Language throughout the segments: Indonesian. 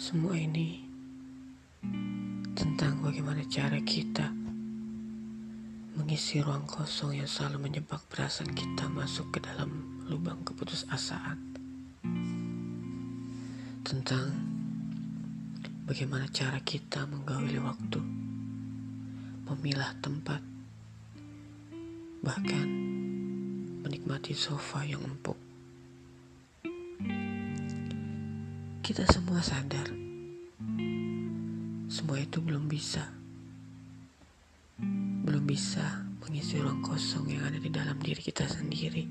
Semua ini tentang bagaimana cara kita mengisi ruang kosong yang selalu menyebab perasaan kita masuk ke dalam lubang keputusasaan. Tentang bagaimana cara kita menggauli waktu, memilah tempat, bahkan menikmati sofa yang empuk. Kita semua sadar, semua itu belum bisa, belum bisa mengisi ruang kosong yang ada di dalam diri kita sendiri.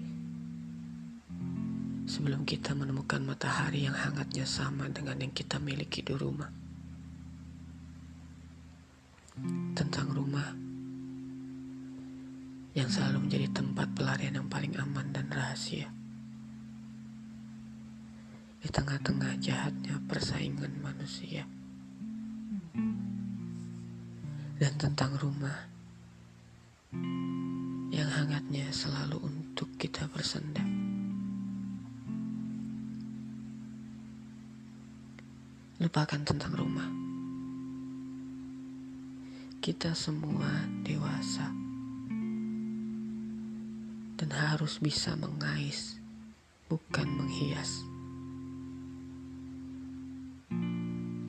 Sebelum kita menemukan matahari yang hangatnya sama dengan yang kita miliki di rumah. Tentang rumah yang selalu menjadi tempat pelarian yang paling aman dan rahasia di tengah-tengah jahatnya persaingan manusia. Dan tentang rumah yang hangatnya selalu untuk kita bersenda. Lupakan tentang rumah. Kita semua dewasa dan harus bisa mengais, bukan menghias.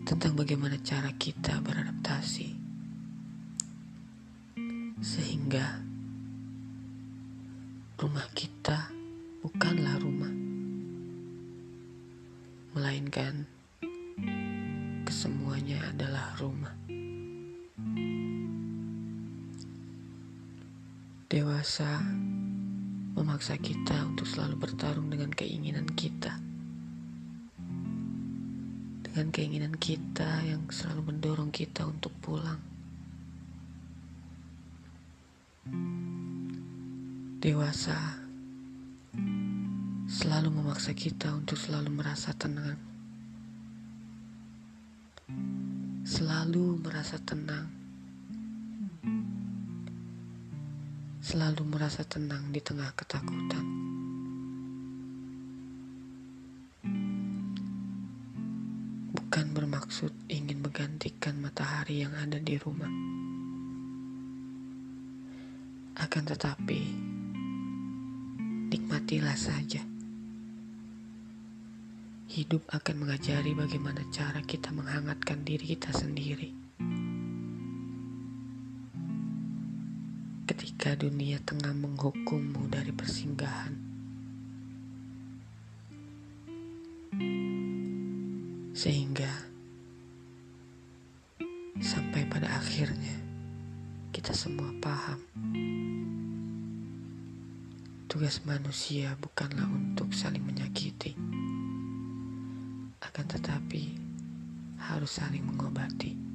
Tentang bagaimana cara kita beradaptasi, sehingga rumah kita bukanlah rumah, melainkan kesemuanya adalah rumah. Dewasa memaksa kita untuk selalu bertarung dengan keinginan kita dengan keinginan kita yang selalu mendorong kita untuk pulang. Dewasa selalu memaksa kita untuk selalu merasa tenang, selalu merasa tenang, selalu merasa tenang di tengah ketakutan. Bermaksud ingin menggantikan matahari yang ada di rumah. Akan tetapi, nikmatilah saja. Hidup akan mengajari bagaimana cara kita menghangatkan diri kita sendiri. Ketika dunia tengah menghukummu dari persinggahan Sehingga sampai pada akhirnya kita semua paham tugas manusia bukanlah untuk saling menyakiti akan tetapi harus saling mengobati.